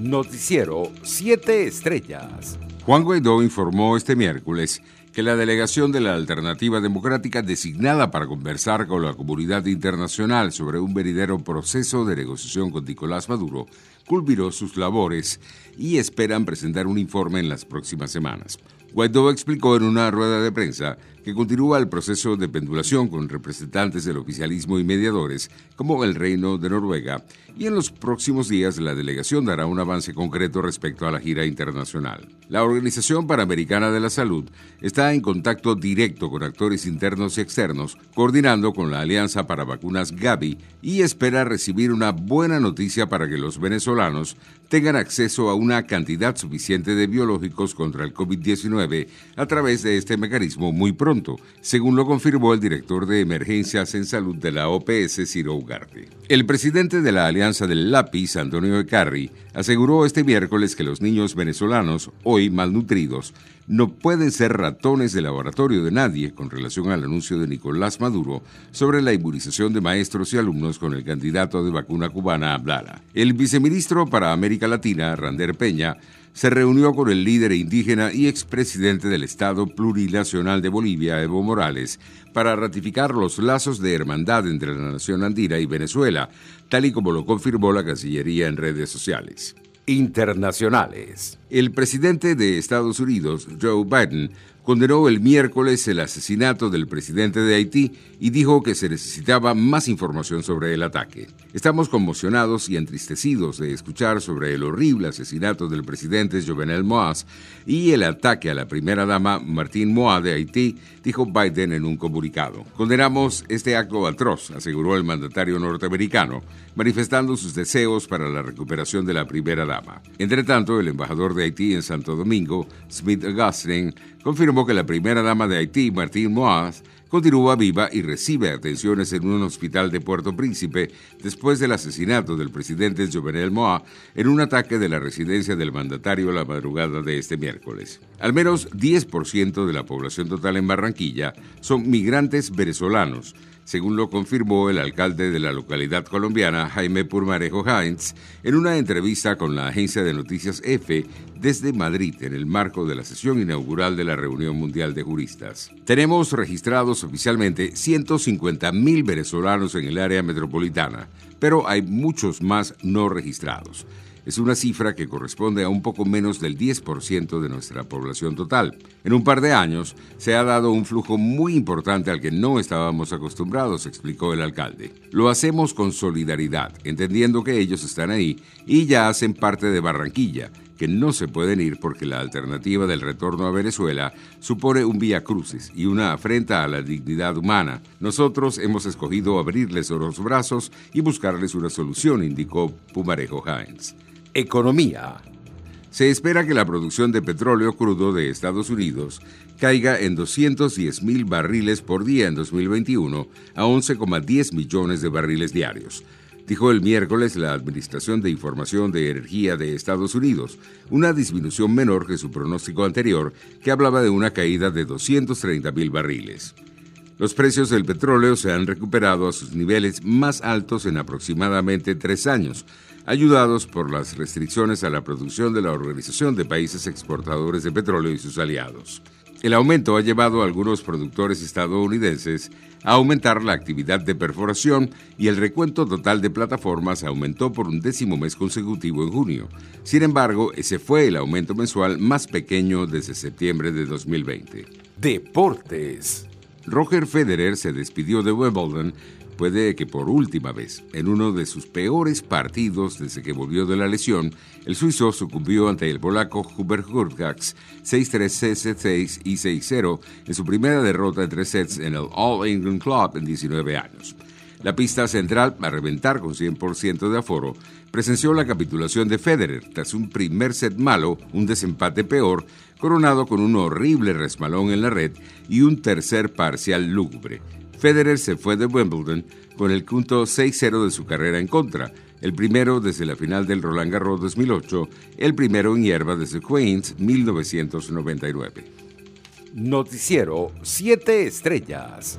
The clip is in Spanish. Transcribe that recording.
Noticiero 7 Estrellas. Juan Guaidó informó este miércoles que la delegación de la Alternativa Democrática designada para conversar con la comunidad internacional sobre un venidero proceso de negociación con Nicolás Maduro culminó sus labores y esperan presentar un informe en las próximas semanas. Guaidó explicó en una rueda de prensa que continúa el proceso de pendulación con representantes del oficialismo y mediadores, como el Reino de Noruega, y en los próximos días la delegación dará un avance concreto respecto a la gira internacional. La Organización Panamericana de la Salud está en contacto directo con actores internos y externos, coordinando con la Alianza para Vacunas Gavi y espera recibir una buena noticia para que los venezolanos tengan acceso a una cantidad suficiente de biológicos contra el COVID-19 a través de este mecanismo muy pronto según lo confirmó el director de emergencias en salud de la OPS, Ciro Ugarte. El presidente de la Alianza del Lápiz, Antonio Ecarri, aseguró este miércoles que los niños venezolanos, hoy malnutridos, no pueden ser ratones de laboratorio de nadie con relación al anuncio de Nicolás Maduro sobre la inmunización de maestros y alumnos con el candidato de vacuna cubana Abdala. El viceministro para América Latina, Rander Peña, se reunió con el líder indígena y expresidente del Estado Plurinacional de Bolivia, Evo Morales, para ratificar los lazos de hermandad entre la nación andina y Venezuela, tal y como lo confirmó la Cancillería en redes sociales. Internacionales. El presidente de Estados Unidos, Joe Biden, condenó el miércoles el asesinato del presidente de Haití y dijo que se necesitaba más información sobre el ataque. Estamos conmocionados y entristecidos de escuchar sobre el horrible asesinato del presidente Jovenel Moaz y el ataque a la primera dama Martín Moa de Haití, dijo Biden en un comunicado. Condenamos este acto atroz, aseguró el mandatario norteamericano, manifestando sus deseos para la recuperación de la primera dama. Entre tanto, el embajador de Haití en Santo Domingo, Smith Augustine, confirmó que la primera dama de Haití, Martín Moaz, continúa viva y recibe atenciones en un hospital de Puerto Príncipe después del asesinato del presidente Jovenel Moa en un ataque de la residencia del mandatario la madrugada de este miércoles. Al menos 10% de la población total en Barranquilla son migrantes venezolanos, según lo confirmó el alcalde de la localidad colombiana, Jaime Purmarejo Heinz, en una entrevista con la agencia de noticias EFE desde Madrid en el marco de la sesión inaugural de la Reunión Mundial de Juristas. Tenemos registrados oficialmente 150.000 venezolanos en el área metropolitana, pero hay muchos más no registrados. Es una cifra que corresponde a un poco menos del 10% de nuestra población total. En un par de años se ha dado un flujo muy importante al que no estábamos acostumbrados, explicó el alcalde. Lo hacemos con solidaridad, entendiendo que ellos están ahí y ya hacen parte de Barranquilla, que no se pueden ir porque la alternativa del retorno a Venezuela supone un vía crucis y una afrenta a la dignidad humana. Nosotros hemos escogido abrirles los brazos y buscarles una solución, indicó Pumarejo Hines. Economía. Se espera que la producción de petróleo crudo de Estados Unidos caiga en 210 mil barriles por día en 2021 a 11,10 millones de barriles diarios, dijo el miércoles la Administración de Información de Energía de Estados Unidos, una disminución menor que su pronóstico anterior, que hablaba de una caída de 230 mil barriles. Los precios del petróleo se han recuperado a sus niveles más altos en aproximadamente tres años, ayudados por las restricciones a la producción de la Organización de Países Exportadores de Petróleo y sus aliados. El aumento ha llevado a algunos productores estadounidenses a aumentar la actividad de perforación y el recuento total de plataformas aumentó por un décimo mes consecutivo en junio. Sin embargo, ese fue el aumento mensual más pequeño desde septiembre de 2020. Deportes. Roger Federer se despidió de Wimbledon puede que por última vez, en uno de sus peores partidos desde que volvió de la lesión, el suizo sucumbió ante el polaco Hubert Hurkacz 6-3, 6-6 y 6-0 en su primera derrota en tres sets en el All England Club en 19 años. La pista central, a reventar con 100% de aforo, presenció la capitulación de Federer tras un primer set malo, un desempate peor, coronado con un horrible resmalón en la red y un tercer parcial lúgubre. Federer se fue de Wimbledon con el punto 6-0 de su carrera en contra, el primero desde la final del Roland Garros 2008, el primero en hierba desde Queens 1999. Noticiero 7 Estrellas.